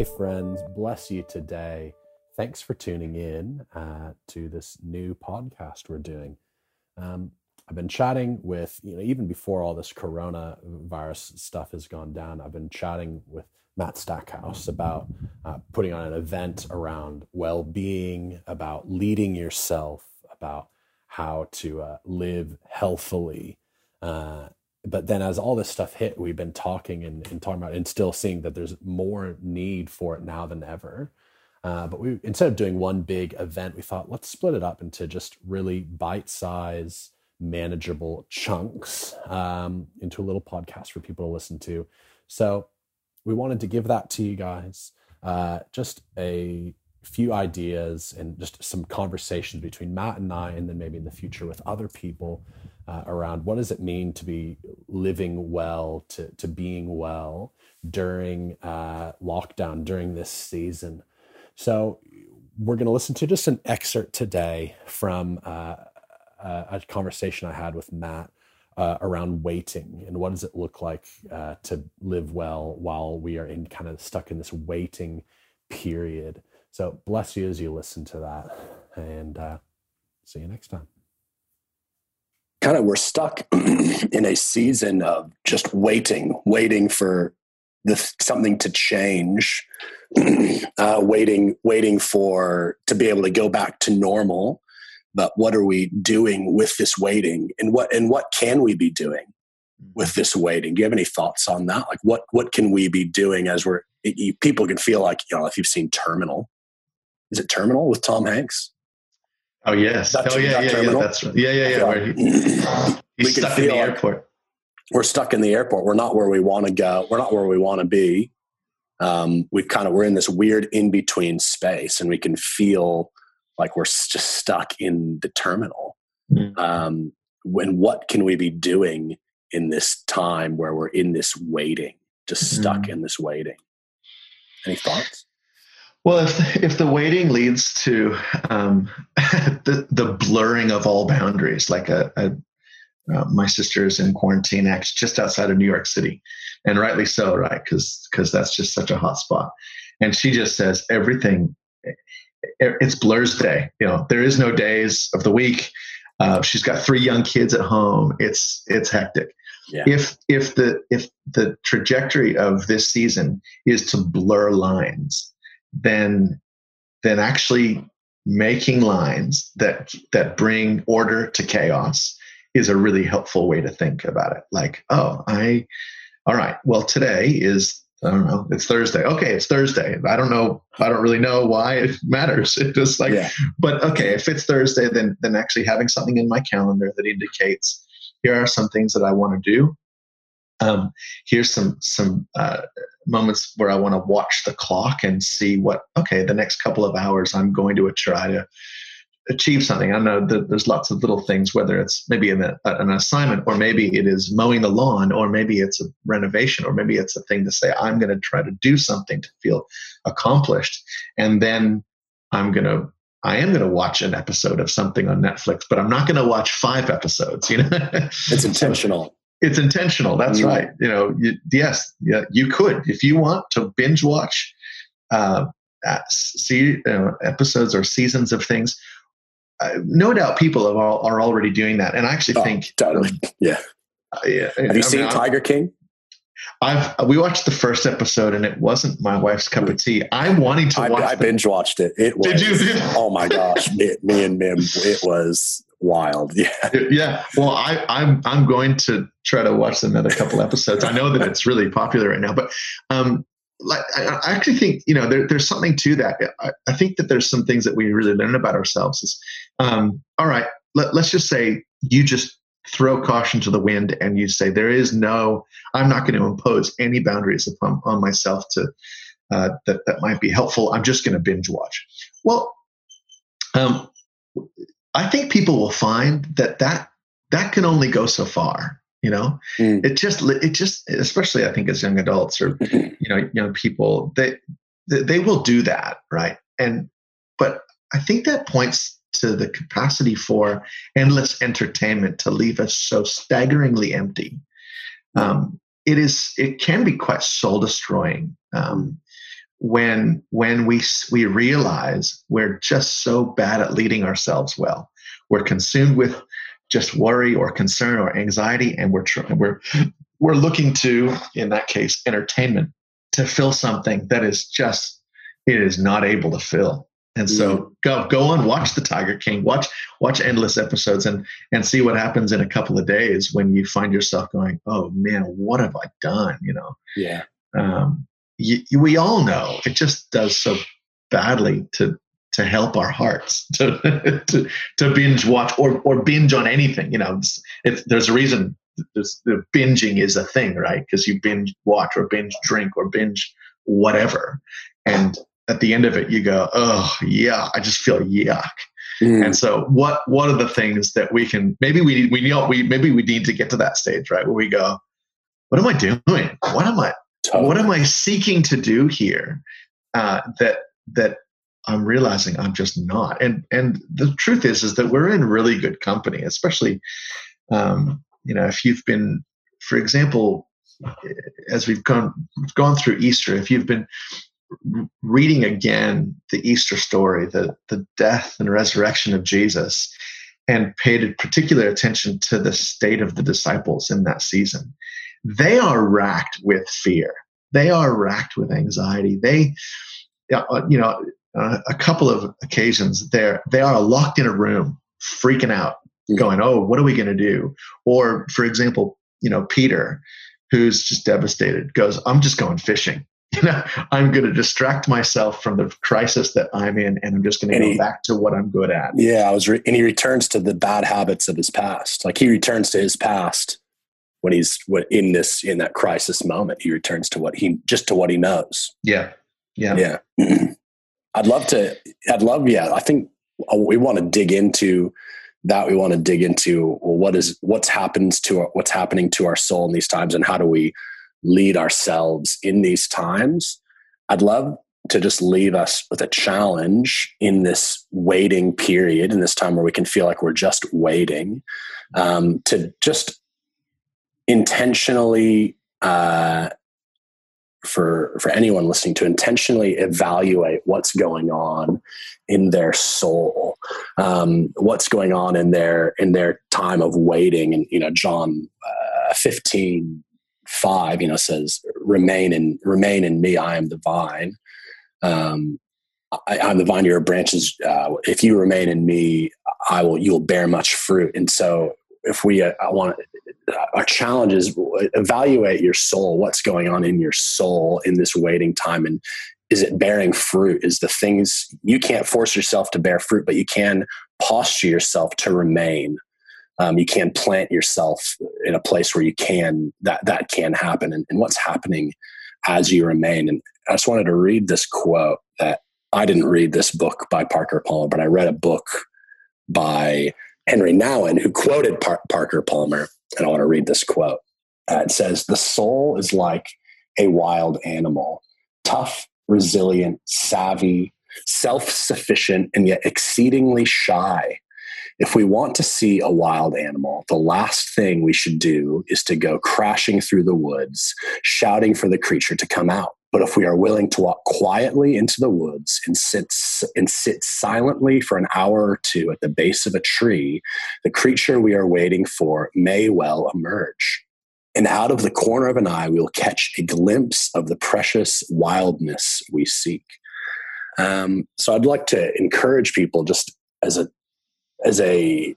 Hey, friends, bless you today. Thanks for tuning in uh, to this new podcast we're doing. Um, I've been chatting with, you know, even before all this coronavirus stuff has gone down, I've been chatting with Matt Stackhouse about uh, putting on an event around well being, about leading yourself, about how to uh, live healthily. Uh, but then as all this stuff hit, we've been talking and, and, talking about and still seeing that there's more need for it now than ever. Uh, but we instead of doing one big event, we thought let's split it up into just really bite-size, manageable chunks um, into a little podcast for people to listen to. So we wanted to give that to you guys. Uh, just a few ideas and just some conversations between Matt and I, and then maybe in the future with other people uh, around what does it mean to be living well, to, to being well during uh, lockdown, during this season. So we're going to listen to just an excerpt today from uh, a conversation I had with Matt uh, around waiting and what does it look like uh, to live well while we are in kind of stuck in this waiting period. So bless you as you listen to that, and uh, see you next time. Kind of, we're stuck in a season of just waiting, waiting for the something to change, uh, waiting, waiting for to be able to go back to normal. But what are we doing with this waiting, and what and what can we be doing with this waiting? Do you have any thoughts on that? Like, what what can we be doing as we're it, people can feel like you know if you've seen Terminal, is it Terminal with Tom Hanks? Oh yes. oh yeah, yeah, yeah. That's right. Yeah, yeah, yeah. He, he's stuck in the airport. Like we're stuck in the airport. We're not where we want to go. We're not where we want to be. Um, we kind of we're in this weird in between space, and we can feel like we're just stuck in the terminal. Mm-hmm. Um, when what can we be doing in this time where we're in this waiting, just stuck mm-hmm. in this waiting? Any thoughts? Well, if if the waiting leads to um, the the blurring of all boundaries, like a, a uh, my sister is in quarantine, actually just outside of New York City, and rightly so, right? Because because that's just such a hot spot, and she just says everything. It's Blur's day. You know, there is no days of the week. Uh, she's got three young kids at home. It's it's hectic. Yeah. If if the if the trajectory of this season is to blur lines, then then actually making lines that that bring order to chaos is a really helpful way to think about it. Like oh i all right well today is i don't know it's thursday. Okay it's thursday. I don't know i don't really know why it matters. It just like yeah. but okay if it's thursday then then actually having something in my calendar that indicates here are some things that i want to do. Um, here's some some uh, moments where I want to watch the clock and see what okay the next couple of hours I'm going to try to achieve something. I know that there's lots of little things, whether it's maybe an, an assignment or maybe it is mowing the lawn or maybe it's a renovation or maybe it's a thing to say I'm going to try to do something to feel accomplished, and then I'm going to I am going to watch an episode of something on Netflix, but I'm not going to watch five episodes. You know, it's intentional. It's intentional. That's mm right. You know, you, yes, yeah, you could if you want to binge watch, uh, see uh, episodes or seasons of things. Uh, no doubt, people are, all, are already doing that, and I actually oh, think totally, yeah. Uh, yeah. Have you I seen mean, Tiger King? I've we watched the first episode and it wasn't my wife's cup of tea. I'm wanting to watch. I, I binge watched it. It was. Did you? oh my gosh! It, me and Mim. It was wild. Yeah. Yeah. Well, I, I'm I'm going to try to watch another couple episodes. I know that it's really popular right now, but um, like I, I actually think you know there, there's something to that. I, I, think that there's some things that we really learn about ourselves. Is um, all right. Let, let's just say you just throw caution to the wind and you say there is no. I'm not going to impose any boundaries upon on myself to uh, that that might be helpful. I'm just going to binge watch. Well. Um, I think people will find that that that can only go so far. You know, mm. it just it just especially I think as young adults or you know young people they they will do that right and but I think that points to the capacity for endless entertainment to leave us so staggeringly empty. Um, it is it can be quite soul destroying. Um, when when we we realize we're just so bad at leading ourselves well. We're consumed with just worry or concern or anxiety and we're tr- we're we're looking to in that case entertainment to fill something that is just it is not able to fill. And so mm. go go on watch the tiger king watch watch endless episodes and and see what happens in a couple of days when you find yourself going oh man what have i done? You know? Yeah. Um, you, we all know it just does so badly to to help our hearts to to, to binge watch or or binge on anything. You know, there's a reason the binging is a thing, right? Because you binge watch or binge drink or binge whatever, and at the end of it, you go, oh yeah, I just feel yuck. Mm. And so, what what are the things that we can maybe we we know we maybe we need to get to that stage, right, where we go, what am I doing? What am I Totally. What am I seeking to do here uh, that that I'm realizing I'm just not? And and the truth is is that we're in really good company, especially um, you know if you've been, for example, as we've gone gone through Easter, if you've been reading again the Easter story, the the death and resurrection of Jesus, and paid particular attention to the state of the disciples in that season they are racked with fear. They are racked with anxiety. They, uh, you know, uh, a couple of occasions they're they are locked in a room, freaking out, mm. going, "Oh, what are we going to do?" Or, for example, you know, Peter, who's just devastated, goes, "I'm just going fishing." You know, I'm going to distract myself from the crisis that I'm in, and I'm just going to go he, back to what I'm good at. Yeah, I was, re- and he returns to the bad habits of his past. Like he returns to his past when he's in this in that crisis moment he returns to what he just to what he knows. Yeah. Yeah. Yeah. I'd love to i'd love yeah i think uh, we want to dig into that. We want to dig into well, what is what's happens to our, what's happening to our soul in these times and how do we lead ourselves in these times. I'd love to just leave us with a challenge in this waiting period in this time where we can feel like we're just waiting um, to just intentionally uh, for for anyone listening to intentionally evaluate what's going on in their soul um, what's going on in their in their time of waiting. And you know john uh, 15 5 you know says remain in remain in me i am the vine. Um, I, am the vine your branches uh, if you remain in me i will you will bear much fruit. And so if we uh, want our challenge is evaluate your soul what's going on in your soul in this waiting time and is it bearing fruit? Is the things you can't force yourself to bear fruit but you can posture yourself to remain. Um, you can plant yourself in a place where you can that that can happen and, and what's happening as you remain. And i just wanted to read this quote that i didn't read this book by parker palmer but i read a book by henry nouwen who quoted Par- parker palmer and I want to read this quote. Uh, it says, The soul is like a wild animal, tough, resilient, savvy, self sufficient, and yet exceedingly shy. If we want to see a wild animal, the last thing we should do is to go crashing through the woods, shouting for the creature to come out. But if we are willing to walk quietly into the woods and sit, and sit silently for an hour or two at the base of a tree, the creature we are waiting for may well emerge. And out of the corner of an eye, we will catch a glimpse of the precious wildness we seek. Um, so I'd like to encourage people just as a as a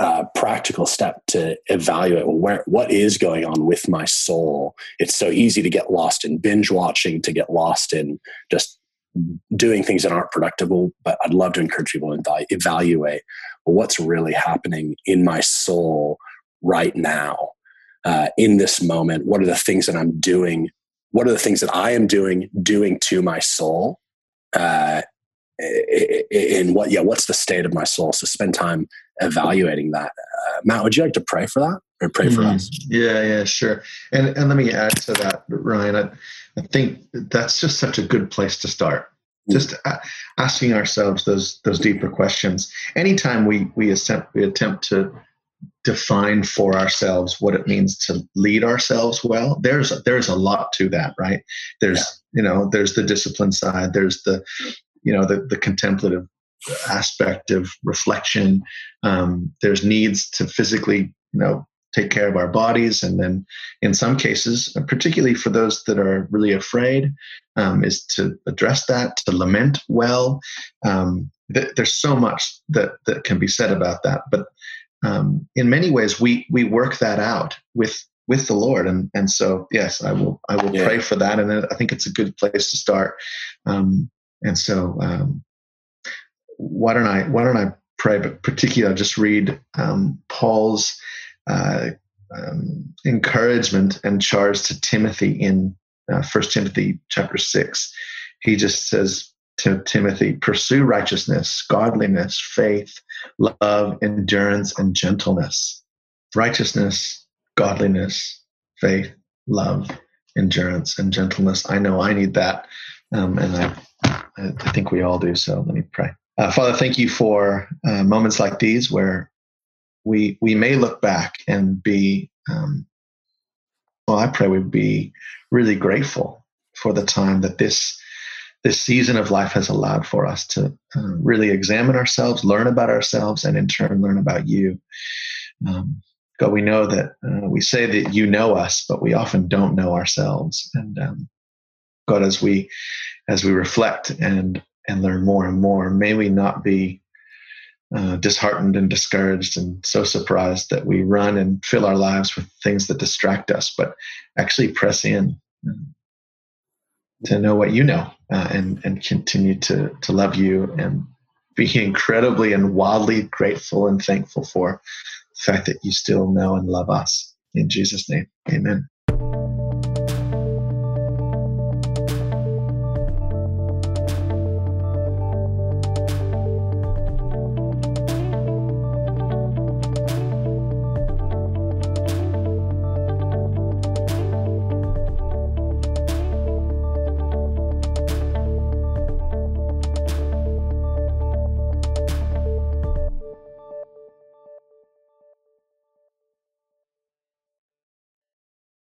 uh, practical step to evaluate well, where what is going on with my soul. It's so easy to get lost in binge watching, to get lost in just doing things that aren't productive. But I'd love to encourage people to evaluate well, what's really happening in my soul right now, uh, in this moment. What are the things that I'm doing? What are the things that I am doing doing to my soul? Uh, in what yeah what's the state of my soul so spend time evaluating that. Uh, matt would you like to pray for that or pray mm-hmm. for us? Yeah yeah sure. And and let me add to that ryan. I, I think that's just such a good place to start. Mm. just asking ourselves those those deeper questions. Anytime we we attempt we attempt to define for ourselves what it means to lead ourselves well there's there's a lot to that right? There's yeah. you know there's the discipline side there's the you know the, the contemplative aspect of reflection. Um, there's needs to physically you know take care of our bodies. And then in some cases particularly for those that are really afraid um, is to address that to lament well. Um, th- there's so much that that can be said about that. But um, in many ways we we work that out with with the Lord, and and so yes, I will I will yeah. pray for that, and I think it's a good place to start. Um, and so um, why don't I why don't I pray? But particularly, I'll just read um, Paul's uh, um, encouragement and charge to Timothy in uh, First Timothy chapter six. He just says to Timothy, pursue righteousness, godliness, faith, love, endurance, and gentleness. Righteousness, godliness, faith, love, endurance, and gentleness. I know I need that, um, and I, I think we all do. So let me pray. Uh, Father, thank you for uh, moments like these where we we may look back and be um, well. I pray we'd be really grateful for the time that this this season of life has allowed for us to uh, really examine ourselves, learn about ourselves, and in turn learn about you. Um, God, we know that uh, we say that you know us, but we often don't know ourselves. And um, God, as we as we reflect and and learn more and more, may we not be uh, disheartened and discouraged and so surprised that we run and fill our lives with things that distract us, but actually press in to know what you know uh, and and continue to to love you and be incredibly and wildly grateful and thankful for the fact that you still know and love us. In jesus name amen